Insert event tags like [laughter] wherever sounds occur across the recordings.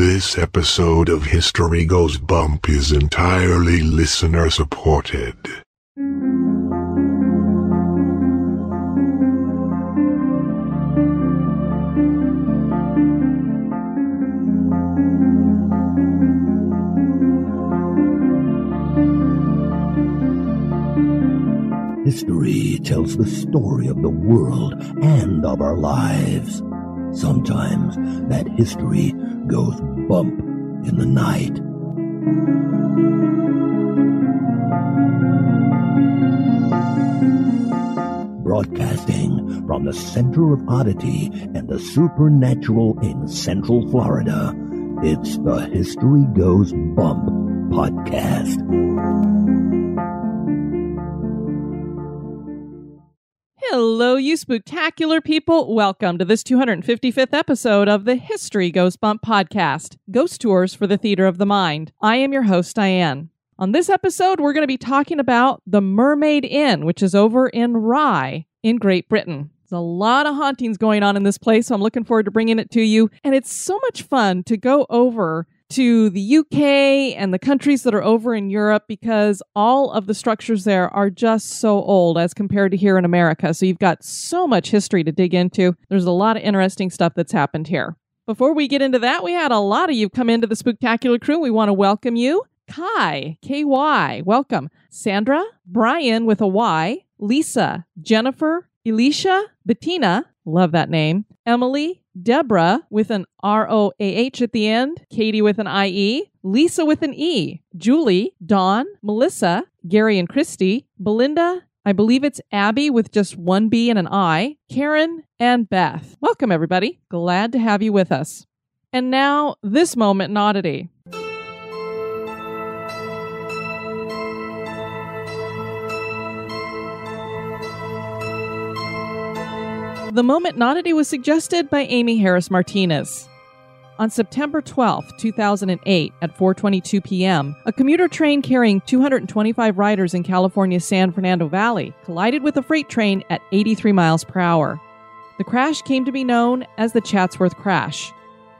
This episode of History Goes Bump is entirely listener supported. History tells the story of the world and of our lives. Sometimes that history goes bump in the night. Broadcasting from the center of oddity and the supernatural in Central Florida, it's the History Goes Bump podcast. Hello, you spectacular people. Welcome to this 255th episode of the History Goes Bump podcast, Ghost Tours for the Theater of the Mind. I am your host, Diane. On this episode, we're going to be talking about the Mermaid Inn, which is over in Rye in Great Britain. There's a lot of hauntings going on in this place, so I'm looking forward to bringing it to you. And it's so much fun to go over to the UK and the countries that are over in Europe because all of the structures there are just so old as compared to here in America. So you've got so much history to dig into. There's a lot of interesting stuff that's happened here. Before we get into that, we had a lot of you come into the Spooktacular crew. We want to welcome you. Kai, KY, welcome. Sandra, Brian with a Y, Lisa, Jennifer, Elisha, Bettina, love that name, Emily, Deborah with an R O A H at the end, Katie with an I E, Lisa with an E, Julie, Dawn, Melissa, Gary and Christy, Belinda, I believe it's Abby with just one B and an I, Karen, and Beth. Welcome, everybody. Glad to have you with us. And now, this moment in oddity. The moment Nodity was suggested by Amy Harris Martinez. On September 12, 2008, at 4:22 p.m., a commuter train carrying 225 riders in California's San Fernando Valley collided with a freight train at 83 miles per hour. The crash came to be known as the Chatsworth crash.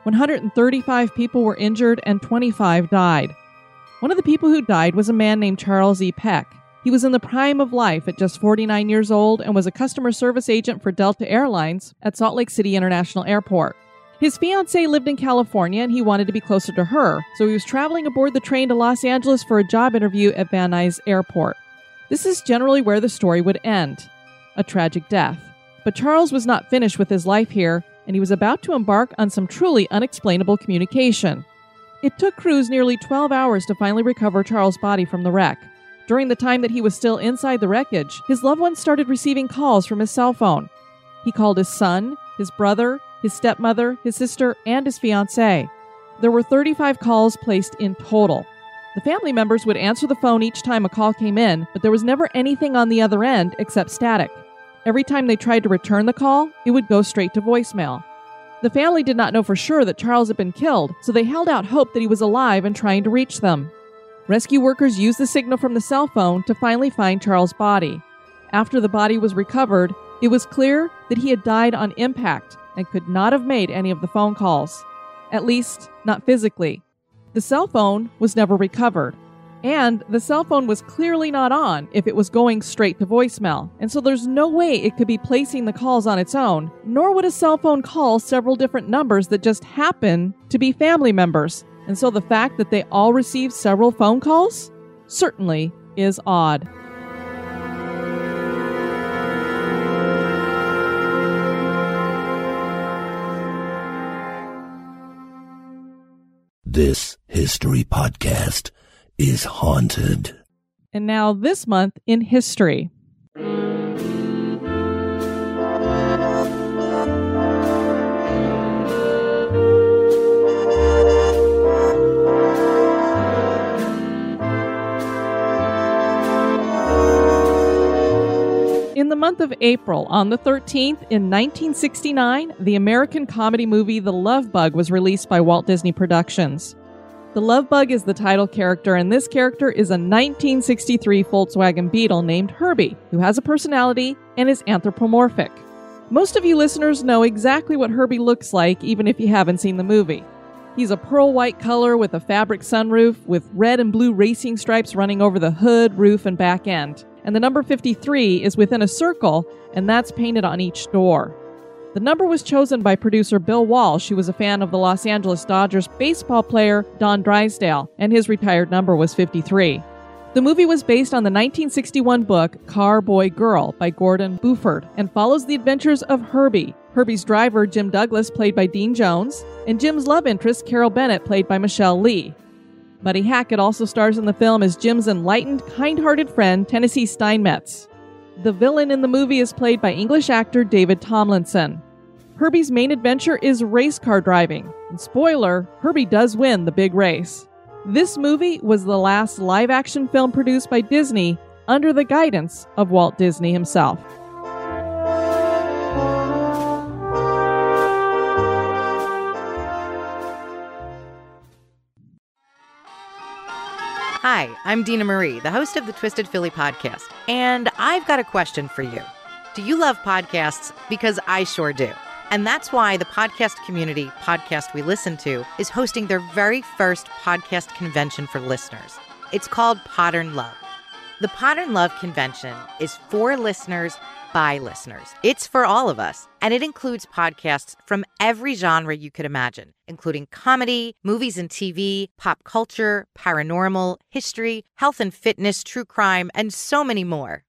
135 people were injured and 25 died. One of the people who died was a man named Charles E. Peck. He was in the prime of life at just 49 years old and was a customer service agent for Delta Airlines at Salt Lake City International Airport. His fiancee lived in California and he wanted to be closer to her, so he was traveling aboard the train to Los Angeles for a job interview at Van Nuys Airport. This is generally where the story would end a tragic death. But Charles was not finished with his life here, and he was about to embark on some truly unexplainable communication. It took crews nearly 12 hours to finally recover Charles' body from the wreck. During the time that he was still inside the wreckage, his loved ones started receiving calls from his cell phone. He called his son, his brother, his stepmother, his sister, and his fiancee. There were 35 calls placed in total. The family members would answer the phone each time a call came in, but there was never anything on the other end except static. Every time they tried to return the call, it would go straight to voicemail. The family did not know for sure that Charles had been killed, so they held out hope that he was alive and trying to reach them. Rescue workers used the signal from the cell phone to finally find Charles' body. After the body was recovered, it was clear that he had died on impact and could not have made any of the phone calls. At least, not physically. The cell phone was never recovered. And the cell phone was clearly not on if it was going straight to voicemail, and so there's no way it could be placing the calls on its own, nor would a cell phone call several different numbers that just happen to be family members. And so the fact that they all received several phone calls certainly is odd. This history podcast is haunted. And now, this month in history. Month of April, on the 13th, in 1969, the American comedy movie The Love Bug was released by Walt Disney Productions. The Love Bug is the title character, and this character is a 1963 Volkswagen Beetle named Herbie, who has a personality and is anthropomorphic. Most of you listeners know exactly what Herbie looks like, even if you haven't seen the movie. He's a pearl white color with a fabric sunroof with red and blue racing stripes running over the hood, roof, and back end. And the number 53 is within a circle, and that's painted on each door. The number was chosen by producer Bill Walsh, who was a fan of the Los Angeles Dodgers baseball player Don Drysdale, and his retired number was 53. The movie was based on the 1961 book Car Boy Girl by Gordon Buford and follows the adventures of Herbie, Herbie's driver, Jim Douglas, played by Dean Jones, and Jim's love interest, Carol Bennett, played by Michelle Lee. Buddy Hackett also stars in the film as Jim's enlightened, kind hearted friend, Tennessee Steinmetz. The villain in the movie is played by English actor David Tomlinson. Herbie's main adventure is race car driving. And spoiler, Herbie does win the big race. This movie was the last live action film produced by Disney under the guidance of Walt Disney himself. Hi, I'm Dina Marie, the host of the Twisted Philly podcast, and I've got a question for you. Do you love podcasts? Because I sure do. And that's why the podcast community, Podcast We Listen to, is hosting their very first podcast convention for listeners. It's called Podern Love. The Podern Love convention is for listeners by listeners. It's for all of us, and it includes podcasts from every genre you could imagine, including comedy, movies and TV, pop culture, paranormal, history, health and fitness, true crime, and so many more.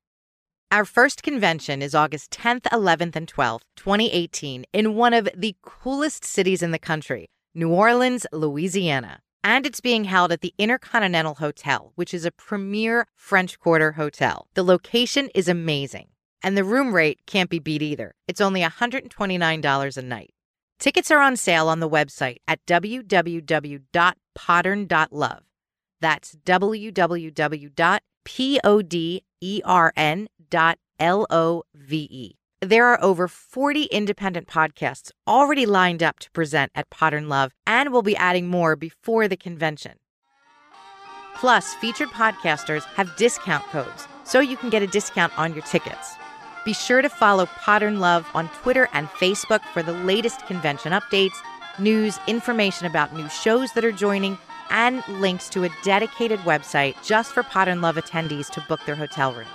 Our first convention is August 10th, 11th, and 12th, 2018, in one of the coolest cities in the country, New Orleans, Louisiana. And it's being held at the Intercontinental Hotel, which is a premier French Quarter hotel. The location is amazing, and the room rate can't be beat either. It's only $129 a night. Tickets are on sale on the website at www.podern.love. That's www.podern.love. There are over 40 independent podcasts already lined up to present at Podern Love, and we'll be adding more before the convention. Plus, featured podcasters have discount codes, so you can get a discount on your tickets. Be sure to follow Podern Love on Twitter and Facebook for the latest convention updates, news, information about new shows that are joining, and links to a dedicated website just for Podern Love attendees to book their hotel room.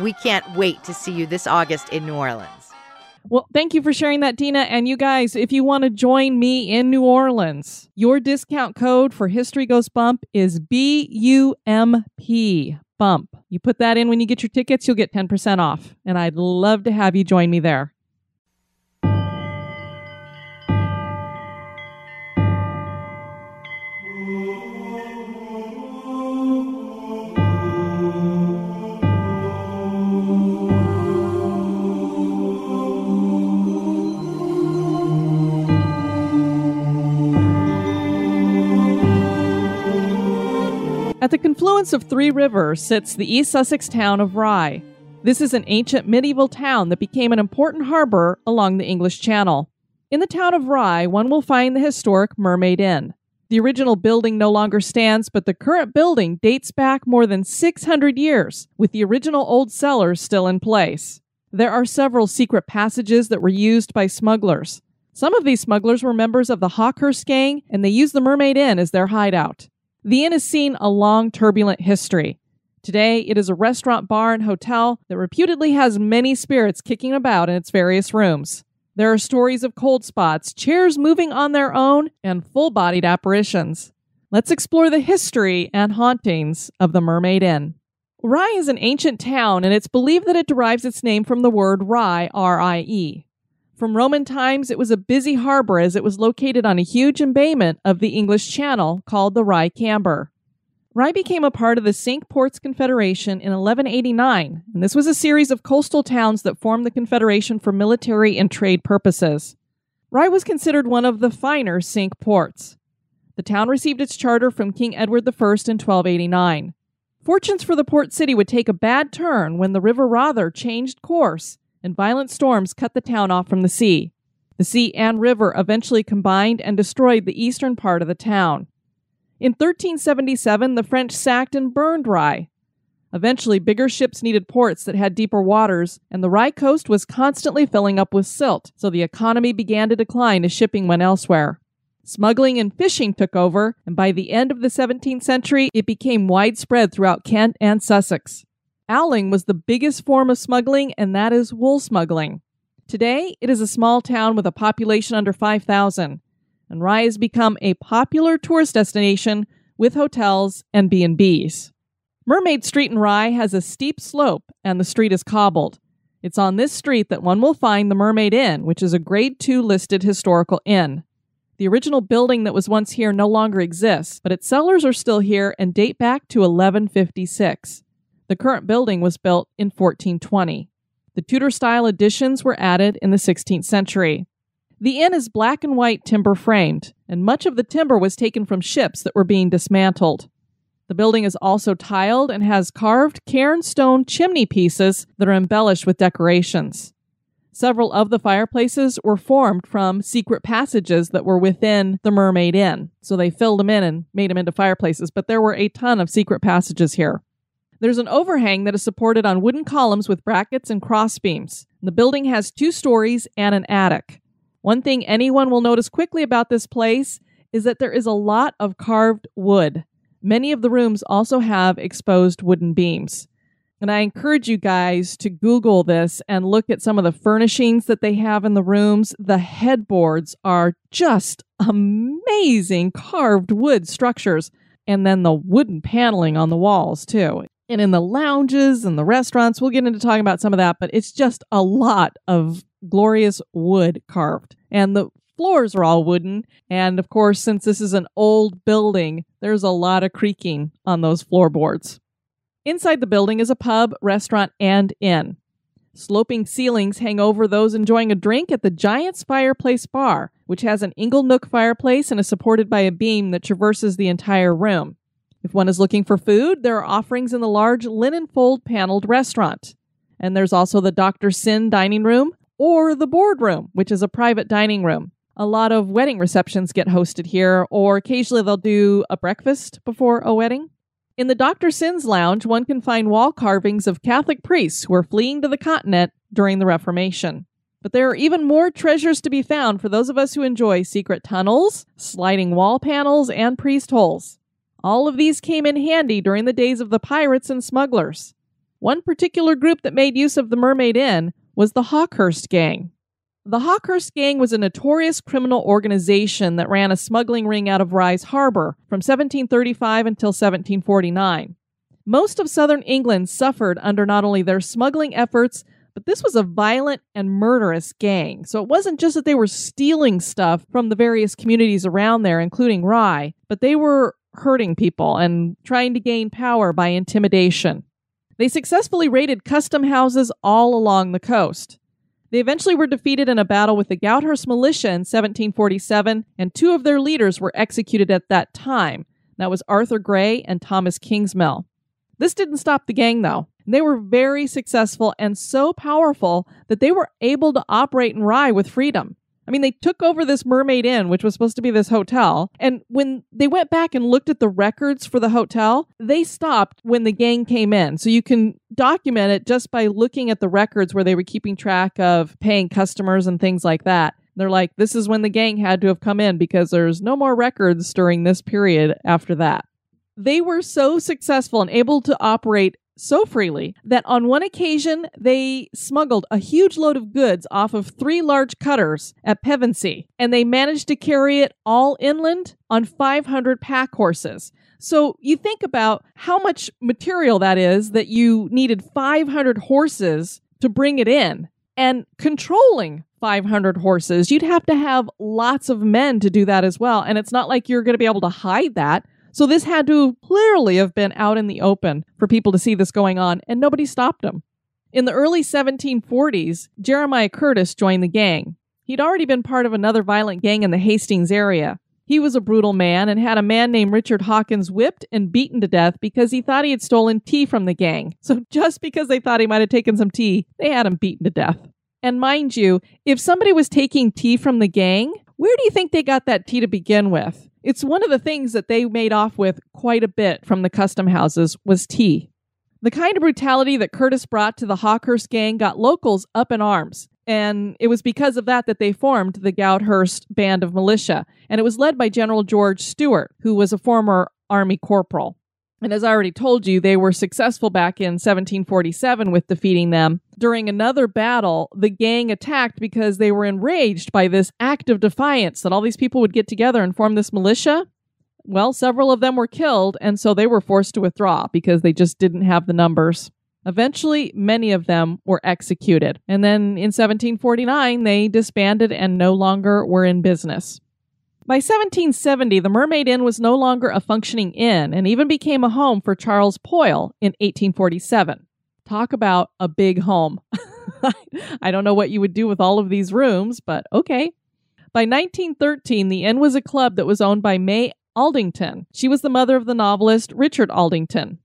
We can't wait to see you this August in New Orleans. Well, thank you for sharing that, Dina. And you guys, if you want to join me in New Orleans, your discount code for History Goes Bump is B U M P. Bump. You put that in when you get your tickets, you'll get 10% off. And I'd love to have you join me there. Confluence of three rivers sits the East Sussex town of Rye. This is an ancient medieval town that became an important harbor along the English Channel. In the town of Rye, one will find the historic Mermaid Inn. The original building no longer stands, but the current building dates back more than 600 years, with the original old cellars still in place. There are several secret passages that were used by smugglers. Some of these smugglers were members of the Hawkhurst gang, and they used the Mermaid Inn as their hideout. The inn has seen a long, turbulent history. Today, it is a restaurant, bar, and hotel that reputedly has many spirits kicking about in its various rooms. There are stories of cold spots, chairs moving on their own, and full bodied apparitions. Let's explore the history and hauntings of the Mermaid Inn. Rye is an ancient town, and it's believed that it derives its name from the word Rye, R I E. From Roman times, it was a busy harbor as it was located on a huge embayment of the English Channel called the Rye Camber. Rye became a part of the Cinque Ports Confederation in 1189, and this was a series of coastal towns that formed the Confederation for military and trade purposes. Rye was considered one of the finer Cinque Ports. The town received its charter from King Edward I in 1289. Fortunes for the port city would take a bad turn when the River Rother changed course and violent storms cut the town off from the sea. The sea and river eventually combined and destroyed the eastern part of the town. In 1377, the French sacked and burned Rye. Eventually, bigger ships needed ports that had deeper waters, and the Rye coast was constantly filling up with silt, so the economy began to decline as shipping went elsewhere. Smuggling and fishing took over, and by the end of the 17th century, it became widespread throughout Kent and Sussex. Owling was the biggest form of smuggling, and that is wool smuggling. Today, it is a small town with a population under 5,000, and Rye has become a popular tourist destination with hotels and B&Bs. Mermaid Street in Rye has a steep slope, and the street is cobbled. It's on this street that one will find the Mermaid Inn, which is a Grade 2 listed historical inn. The original building that was once here no longer exists, but its cellars are still here and date back to 1156. The current building was built in 1420. The Tudor style additions were added in the 16th century. The inn is black and white timber framed, and much of the timber was taken from ships that were being dismantled. The building is also tiled and has carved Caen stone chimney pieces that are embellished with decorations. Several of the fireplaces were formed from secret passages that were within the Mermaid Inn. So they filled them in and made them into fireplaces, but there were a ton of secret passages here. There's an overhang that is supported on wooden columns with brackets and crossbeams. The building has two stories and an attic. One thing anyone will notice quickly about this place is that there is a lot of carved wood. Many of the rooms also have exposed wooden beams. And I encourage you guys to Google this and look at some of the furnishings that they have in the rooms. The headboards are just amazing carved wood structures, and then the wooden paneling on the walls, too. And in the lounges and the restaurants, we'll get into talking about some of that, but it's just a lot of glorious wood carved. And the floors are all wooden. And of course, since this is an old building, there's a lot of creaking on those floorboards. Inside the building is a pub, restaurant, and inn. Sloping ceilings hang over those enjoying a drink at the Giant's Fireplace Bar, which has an Inglenook fireplace and is supported by a beam that traverses the entire room. If one is looking for food, there are offerings in the large linen fold paneled restaurant. And there's also the Dr. Sin dining room or the boardroom, which is a private dining room. A lot of wedding receptions get hosted here, or occasionally they'll do a breakfast before a wedding. In the Dr. Sin's lounge, one can find wall carvings of Catholic priests who were fleeing to the continent during the Reformation. But there are even more treasures to be found for those of us who enjoy secret tunnels, sliding wall panels, and priest holes. All of these came in handy during the days of the pirates and smugglers. One particular group that made use of the Mermaid Inn was the Hawkhurst Gang. The Hawkhurst Gang was a notorious criminal organization that ran a smuggling ring out of Rye's Harbor from 1735 until 1749. Most of southern England suffered under not only their smuggling efforts, but this was a violent and murderous gang. So it wasn't just that they were stealing stuff from the various communities around there, including Rye, but they were hurting people and trying to gain power by intimidation. They successfully raided custom houses all along the coast. They eventually were defeated in a battle with the Goudhurst militia in 1747, and two of their leaders were executed at that time. That was Arthur Gray and Thomas Kingsmill. This didn't stop the gang, though. They were very successful and so powerful that they were able to operate in Rye with freedom. I mean, they took over this Mermaid Inn, which was supposed to be this hotel. And when they went back and looked at the records for the hotel, they stopped when the gang came in. So you can document it just by looking at the records where they were keeping track of paying customers and things like that. They're like, this is when the gang had to have come in because there's no more records during this period after that. They were so successful and able to operate so freely that on one occasion they smuggled a huge load of goods off of three large cutters at Pevensey, and they managed to carry it all inland on 500 pack horses. So you think about how much material that is that you needed 500 horses to bring it in. And controlling 500 horses, you'd have to have lots of men to do that as well. And it's not like you're going to be able to hide that so this had to clearly have been out in the open for people to see this going on, and nobody stopped him. In the early 1740s, Jeremiah Curtis joined the gang. He'd already been part of another violent gang in the Hastings area. He was a brutal man and had a man named Richard Hawkins whipped and beaten to death because he thought he had stolen tea from the gang. So [laughs] just because they thought he might have taken some tea, they had him beaten to death. And mind you, if somebody was taking tea from the gang, where do you think they got that tea to begin with? It's one of the things that they made off with quite a bit from the custom houses was tea. The kind of brutality that Curtis brought to the Hawkhurst gang got locals up in arms, And it was because of that that they formed the Goudhurst Band of Militia. And it was led by General George Stewart, who was a former Army corporal. And as I already told you, they were successful back in 1747 with defeating them. During another battle, the gang attacked because they were enraged by this act of defiance that all these people would get together and form this militia. Well, several of them were killed, and so they were forced to withdraw because they just didn't have the numbers. Eventually, many of them were executed. And then in 1749, they disbanded and no longer were in business. By 1770, the Mermaid Inn was no longer a functioning inn and even became a home for Charles Poyle in 1847. Talk about a big home. [laughs] I don't know what you would do with all of these rooms, but okay. By 1913, the inn was a club that was owned by May Aldington. She was the mother of the novelist Richard Aldington.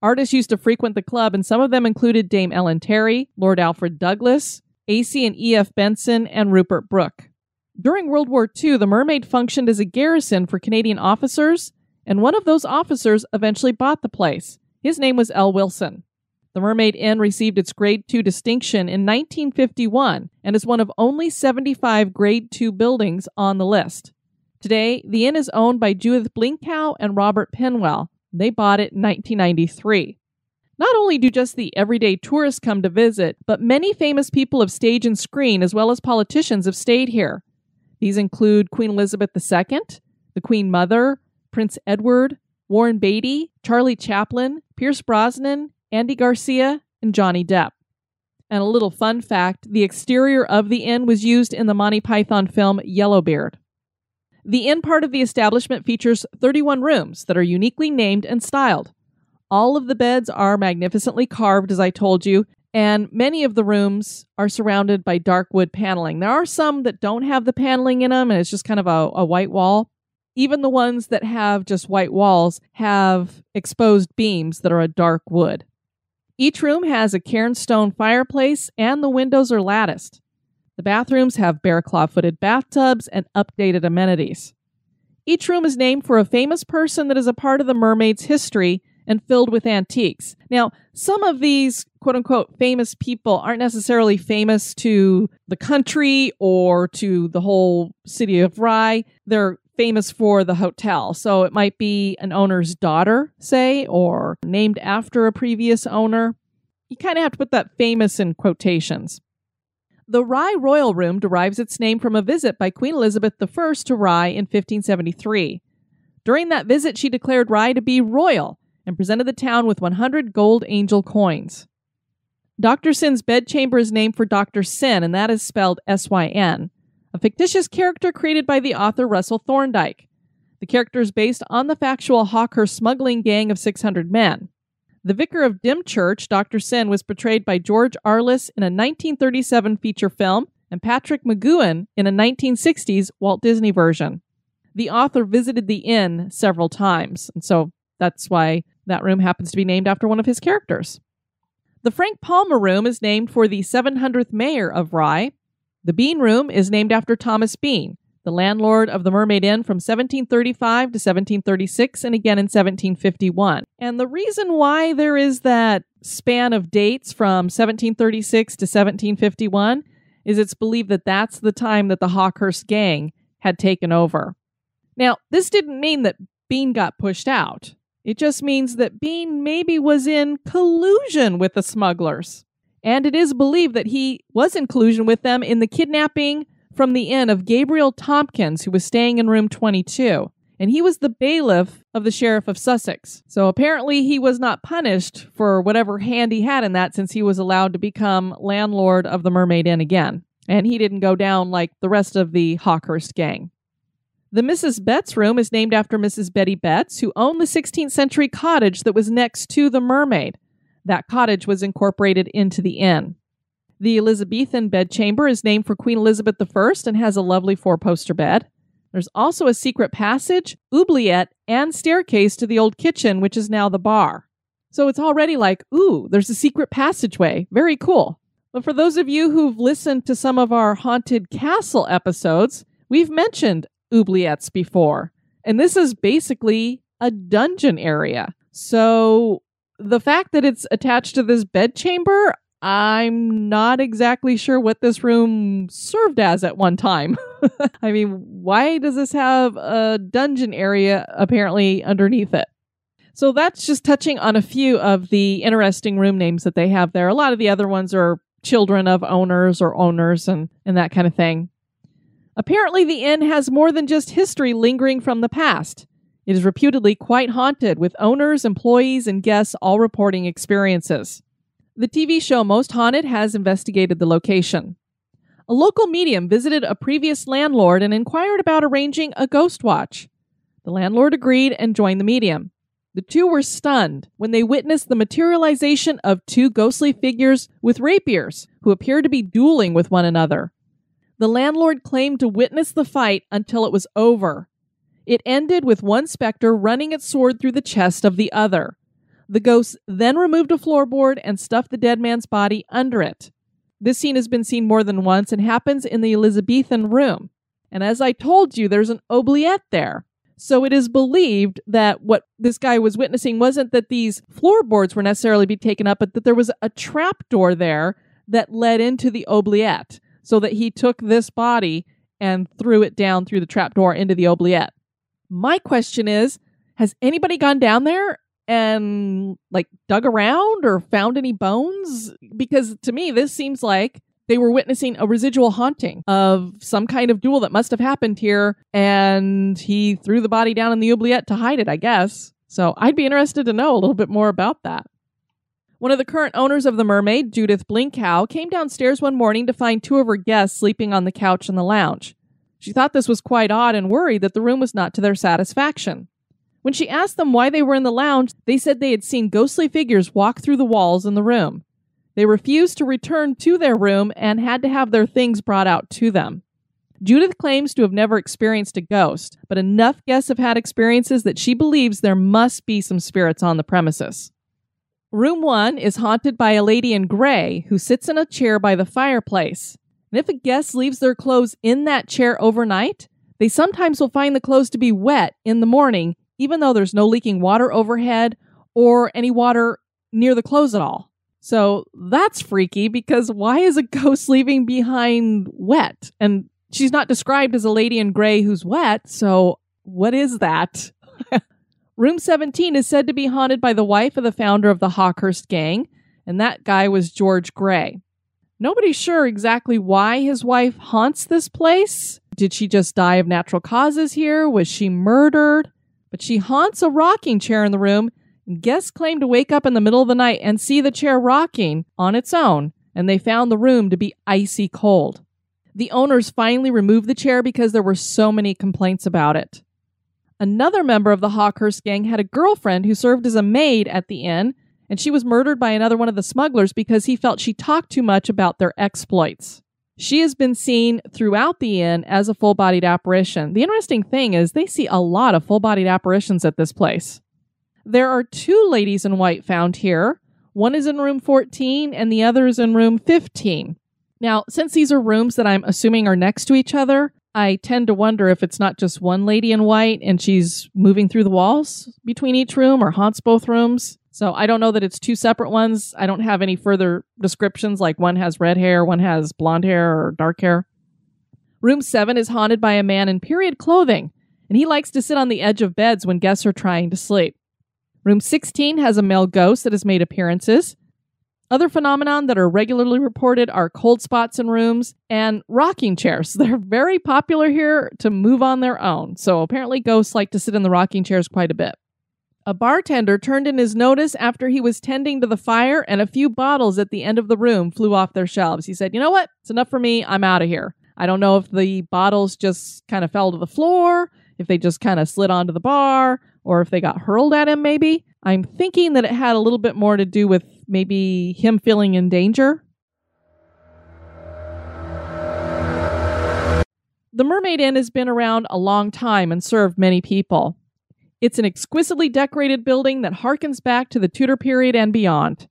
Artists used to frequent the club, and some of them included Dame Ellen Terry, Lord Alfred Douglas, A.C. and E.F. Benson, and Rupert Brooke. During World War II, the Mermaid functioned as a garrison for Canadian officers, and one of those officers eventually bought the place. His name was L. Wilson. The Mermaid Inn received its Grade II distinction in 1951 and is one of only 75 Grade II buildings on the list. Today, the inn is owned by Judith Blincow and Robert Pinwill. They bought it in 1993. Not only do just the everyday tourists come to visit, but many famous people of stage and screen, as well as politicians, have stayed here. These include Queen Elizabeth II, the Queen Mother, Prince Edward, Warren Beatty, Charlie Chaplin, Pierce Brosnan, Andy Garcia, and Johnny Depp. And a little fun fact the exterior of the inn was used in the Monty Python film Yellowbeard. The inn part of the establishment features 31 rooms that are uniquely named and styled. All of the beds are magnificently carved, as I told you, and many of the rooms are surrounded by dark wood paneling. There are some that don't have the paneling in them, and it's just kind of a, a white wall. Even the ones that have just white walls have exposed beams that are a dark wood. Each room has a Caen stone fireplace, and the windows are latticed. The bathrooms have bear claw footed bathtubs and updated amenities. Each room is named for a famous person that is a part of the mermaid's history and filled with antiques. Now, some of these quote unquote famous people aren't necessarily famous to the country or to the whole city of Rye. They're famous for the hotel. So it might be an owner's daughter, say, or named after a previous owner. You kind of have to put that famous in quotations. The Rye Royal Room derives its name from a visit by Queen Elizabeth I to Rye in 1573. During that visit, she declared Rye to be royal and presented the town with 100 gold angel coins. Dr. Sin's bedchamber is named for Dr. Sin, and that is spelled S Y N, a fictitious character created by the author Russell Thorndike. The character is based on the factual Hawker smuggling gang of 600 men. The vicar of Dymchurch, Dr. Sin, was portrayed by George Arliss in a 1937 feature film and Patrick McGoohan in a 1960s Walt Disney version. The author visited the inn several times, and so that's why that room happens to be named after one of his characters. The Frank Palmer Room is named for the 700th mayor of Rye. The Bean Room is named after Thomas Bean, the landlord of the Mermaid Inn from 1735 to 1736 and again in 1751. And the reason why there is that span of dates from 1736 to 1751 is it's believed that that's the time that the Hawkhurst gang had taken over. Now, this didn't mean that Bean got pushed out. It just means that Bean maybe was in collusion with the smugglers. And it is believed that he was in collusion with them in the kidnapping from the inn of Gabriel Tompkins, who was staying in room 22. And he was the bailiff of the Sheriff of Sussex. So apparently he was not punished for whatever hand he had in that since he was allowed to become landlord of the Mermaid Inn again. And he didn't go down like the rest of the Hawkhurst gang. The Mrs. Betts room is named after Mrs. Betty Betts, who owned the 16th century cottage that was next to the Mermaid. That cottage was incorporated into the inn. The Elizabethan bedchamber is named for Queen Elizabeth I and has a lovely four poster bed. There's also a secret passage, oubliette, and staircase to the old kitchen, which is now the bar. So it's already like, ooh, there's a secret passageway. Very cool. But for those of you who've listened to some of our Haunted Castle episodes, we've mentioned oubliettes before. And this is basically a dungeon area. So the fact that it's attached to this bedchamber, I'm not exactly sure what this room served as at one time. [laughs] I mean, why does this have a dungeon area apparently underneath it? So that's just touching on a few of the interesting room names that they have there. A lot of the other ones are children of owners or owners and, and that kind of thing. Apparently, the inn has more than just history lingering from the past. It is reputedly quite haunted, with owners, employees, and guests all reporting experiences. The TV show Most Haunted has investigated the location. A local medium visited a previous landlord and inquired about arranging a ghost watch. The landlord agreed and joined the medium. The two were stunned when they witnessed the materialization of two ghostly figures with rapiers who appeared to be dueling with one another. The landlord claimed to witness the fight until it was over. It ended with one specter running its sword through the chest of the other. The ghost then removed a floorboard and stuffed the dead man's body under it. This scene has been seen more than once and happens in the Elizabethan room. And as I told you, there's an oubliette there. So it is believed that what this guy was witnessing wasn't that these floorboards were necessarily be taken up, but that there was a trap door there that led into the oubliette so that he took this body and threw it down through the trapdoor into the oubliette. My question is Has anybody gone down there and like dug around or found any bones? Because to me, this seems like they were witnessing a residual haunting of some kind of duel that must have happened here, and he threw the body down in the oubliette to hide it, I guess. So I'd be interested to know a little bit more about that. One of the current owners of the mermaid, Judith Blincow, came downstairs one morning to find two of her guests sleeping on the couch in the lounge. She thought this was quite odd and worried that the room was not to their satisfaction. When she asked them why they were in the lounge, they said they had seen ghostly figures walk through the walls in the room. They refused to return to their room and had to have their things brought out to them. Judith claims to have never experienced a ghost, but enough guests have had experiences that she believes there must be some spirits on the premises. Room 1 is haunted by a lady in gray who sits in a chair by the fireplace. And if a guest leaves their clothes in that chair overnight, they sometimes will find the clothes to be wet in the morning, even though there's no leaking water overhead or any water near the clothes at all. So that's freaky because why is a [laughs] ghost leaving behind wet? And she's not described as a lady in gray who's wet, so what is that? [laughs] Room 17 is said to be haunted by the wife of the founder of the Hawkhurst gang, and that guy was George Gray. Nobody's sure exactly why his wife haunts this place. Did she just die of natural causes here? Was she murdered? But she haunts a rocking chair in the room, and guests claim to wake up in the middle of the night and see the chair rocking on its own, and they found the room to be icy cold. The owners finally removed the chair because there were so many complaints about it. Another member of the Hawkhurst gang had a girlfriend who served as a maid at the inn, and she was murdered by another one of the smugglers because he felt she talked too much about their exploits. She has been seen throughout the inn as a full bodied apparition. The interesting thing is, they see a lot of full bodied apparitions at this place. There are two ladies in white found here. One is in room 14 and the other is in room 15. Now, since these are rooms that I'm assuming are next to each other, I tend to wonder if it's not just one lady in white and she's moving through the walls between each room or haunts both rooms. So I don't know that it's two separate ones. I don't have any further descriptions like one has red hair, one has blonde hair or dark hair. Room 7 is haunted by a man in period clothing, and he likes to sit on the edge of beds when guests are trying to sleep. Room 16 has a male ghost that has made appearances. Other phenomenon that are regularly reported are cold spots in rooms and rocking chairs. [laughs] They're very popular here to move on their own. So apparently ghosts like to sit in the rocking chairs quite a bit. A bartender turned in his notice after he was tending to the fire and a few bottles at the end of the room flew off their shelves. He said, "You know what? It's enough for me. I'm out of here." I don't know if the bottles just kind of fell to the floor, if they just kind of slid onto the bar, or if they got hurled at him maybe. I'm thinking that it had a little bit more to do with maybe him feeling in danger. The Mermaid Inn has been around a long time and served many people. It's an exquisitely decorated building that harkens back to the Tudor period and beyond.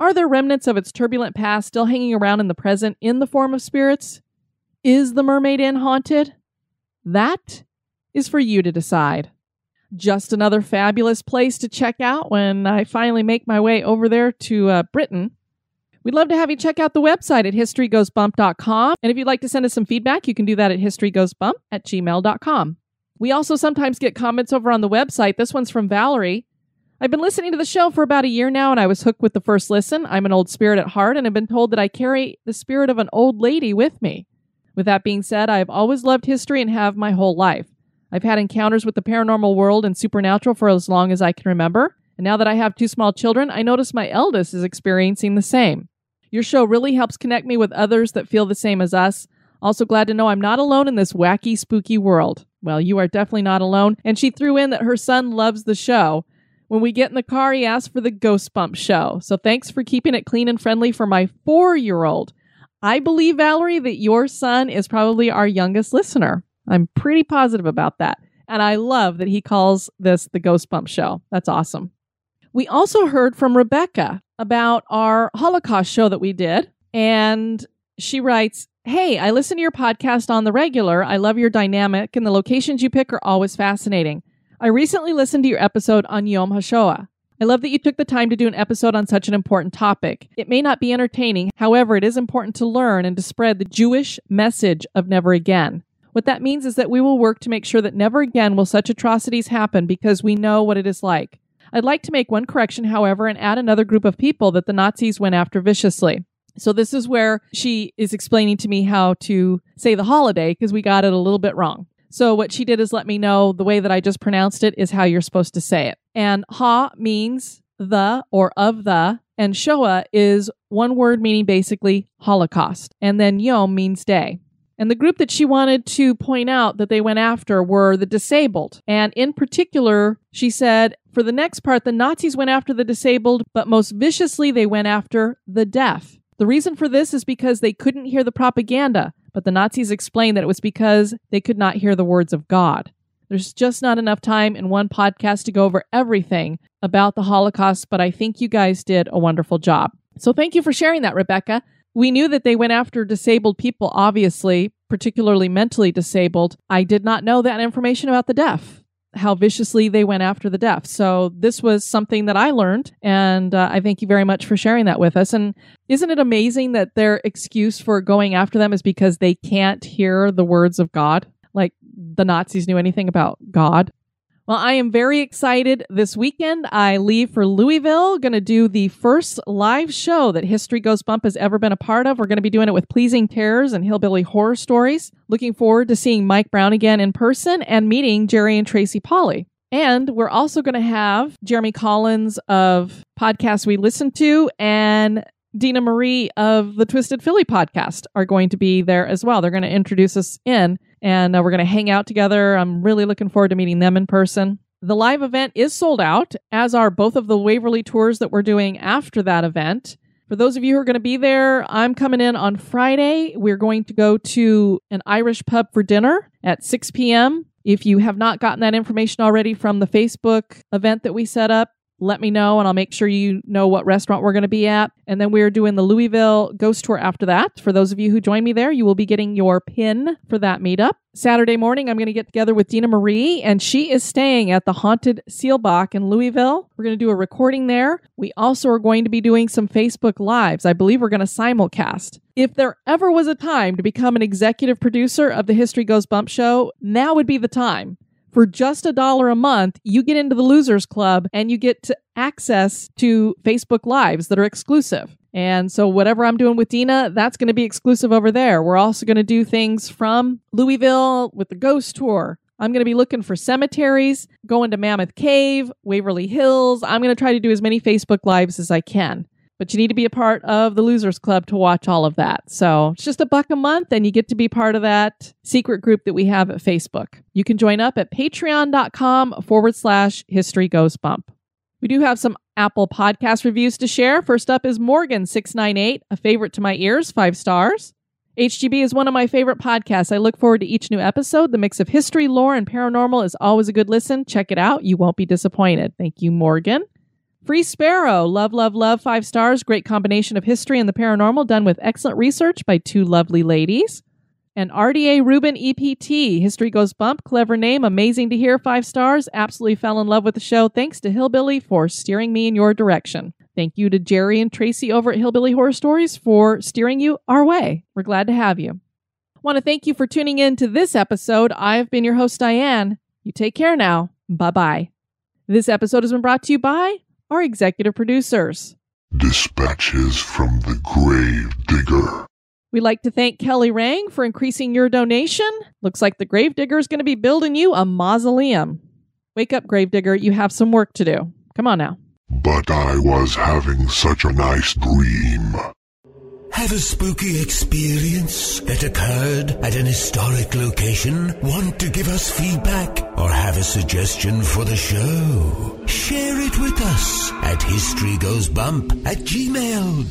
Are there remnants of its turbulent past still hanging around in the present in the form of spirits? Is the Mermaid Inn haunted? That is for you to decide just another fabulous place to check out when I finally make my way over there to uh, Britain. We'd love to have you check out the website at historygoesbump.com. And if you'd like to send us some feedback, you can do that at historygoesbump at gmail.com. We also sometimes get comments over on the website. This one's from Valerie. I've been listening to the show for about a year now, and I was hooked with the first listen. I'm an old spirit at heart and have been told that I carry the spirit of an old lady with me. With that being said, I have always loved history and have my whole life. I've had encounters with the paranormal world and supernatural for as long as I can remember. And now that I have two small children, I notice my eldest is experiencing the same. Your show really helps connect me with others that feel the same as us. Also, glad to know I'm not alone in this wacky, spooky world. Well, you are definitely not alone. And she threw in that her son loves the show. When we get in the car, he asks for the Ghost Bump show. So thanks for keeping it clean and friendly for my four year old. I believe, Valerie, that your son is probably our youngest listener. I'm pretty positive about that. And I love that he calls this the Ghost Bump show. That's awesome. We also heard from Rebecca about our Holocaust show that we did. And she writes, Hey, I listen to your podcast on the regular. I love your dynamic, and the locations you pick are always fascinating. I recently listened to your episode on Yom HaShoah. I love that you took the time to do an episode on such an important topic. It may not be entertaining, however, it is important to learn and to spread the Jewish message of never again. What that means is that we will work to make sure that never again will such atrocities happen because we know what it is like. I'd like to make one correction, however, and add another group of people that the Nazis went after viciously. So this is where she is explaining to me how to say the holiday because we got it a little bit wrong. So what she did is let me know the way that I just pronounced it is how you're supposed to say it. And ha means the or of the, and Shoah is one word meaning basically Holocaust. And then Yom means day. And the group that she wanted to point out that they went after were the disabled. And in particular, she said, for the next part, the Nazis went after the disabled, but most viciously, they went after the deaf. The reason for this is because they couldn't hear the propaganda, but the Nazis explained that it was because they could not hear the words of God. There's just not enough time in one podcast to go over everything about the Holocaust, but I think you guys did a wonderful job. So thank you for sharing that, Rebecca. We knew that they went after disabled people, obviously, particularly mentally disabled. I did not know that information about the deaf, how viciously they went after the deaf. So this was something that I learned, and uh, I thank you very much for sharing that with us. And isn't it amazing that their excuse for going after them is because they can't hear the words of God? Like the Nazis knew anything about God. Well, I am very excited. This weekend, I leave for Louisville. Going to do the first live show that History Goes Bump has ever been a part of. We're going to be doing it with Pleasing Terrors and Hillbilly Horror Stories. Looking forward to seeing Mike Brown again in person and meeting Jerry and Tracy Polly. And we're also going to have Jeremy Collins of Podcasts We Listen to and Dina Marie of the Twisted Philly podcast are going to be there as well. They're going to introduce us in and uh, we're going to hang out together. I'm really looking forward to meeting them in person. The live event is sold out, as are both of the Waverly tours that we're doing after that event. For those of you who are going to be there, I'm coming in on Friday. We're going to go to an Irish pub for dinner at 6 p.m. If you have not gotten that information already from the Facebook event that we set up, let me know and I'll make sure you know what restaurant we're going to be at. And then we're doing the Louisville ghost tour after that. For those of you who join me there, you will be getting your pin for that meetup. Saturday morning, I'm going to get together with Dina Marie, and she is staying at the Haunted Seelbach in Louisville. We're going to do a recording there. We also are going to be doing some Facebook Lives. I believe we're going to simulcast. If there ever was a time to become an executive producer of the History Goes Bump show, now would be the time for just a dollar a month, you get into the Losers Club and you get to access to Facebook Lives that are exclusive. And so, whatever I'm doing with Dina, that's going to be exclusive over there. We're also going to do things from Louisville with the ghost tour. I'm going to be looking for cemeteries, going to Mammoth Cave, Waverly Hills. I'm going to try to do as many Facebook Lives as I can but you need to be a part of the Losers Club to watch all of that. So it's just a buck a month, and you get to be part of that secret group that we have at Facebook. You can join up at patreon.com forward slash history goes bump. We do have some Apple podcast reviews to share. First up is Morgan698, a favorite to my ears, five stars. HGB is one of my favorite podcasts. I look forward to each new episode. The mix of history, lore, and paranormal is always a good listen. Check it out. You won't be disappointed. Thank you, Morgan. Free Sparrow, love, love, love, five stars. Great combination of history and the paranormal done with excellent research by two lovely ladies. And RDA Rubin EPT, History Goes Bump, clever name, amazing to hear, five stars. Absolutely fell in love with the show. Thanks to Hillbilly for steering me in your direction. Thank you to Jerry and Tracy over at Hillbilly Horror Stories for steering you our way. We're glad to have you. Want to thank you for tuning in to this episode. I've been your host, Diane. You take care now. Bye bye. This episode has been brought to you by our executive producers. Dispatches from the Grave Digger. We'd like to thank Kelly Rang for increasing your donation. Looks like the Gravedigger is going to be building you a mausoleum. Wake up, Gravedigger. You have some work to do. Come on now. But I was having such a nice dream. Have a spooky experience that occurred at an historic location? Want to give us feedback or have a suggestion for the show? Share it with us at historygoesbump at gmail.com.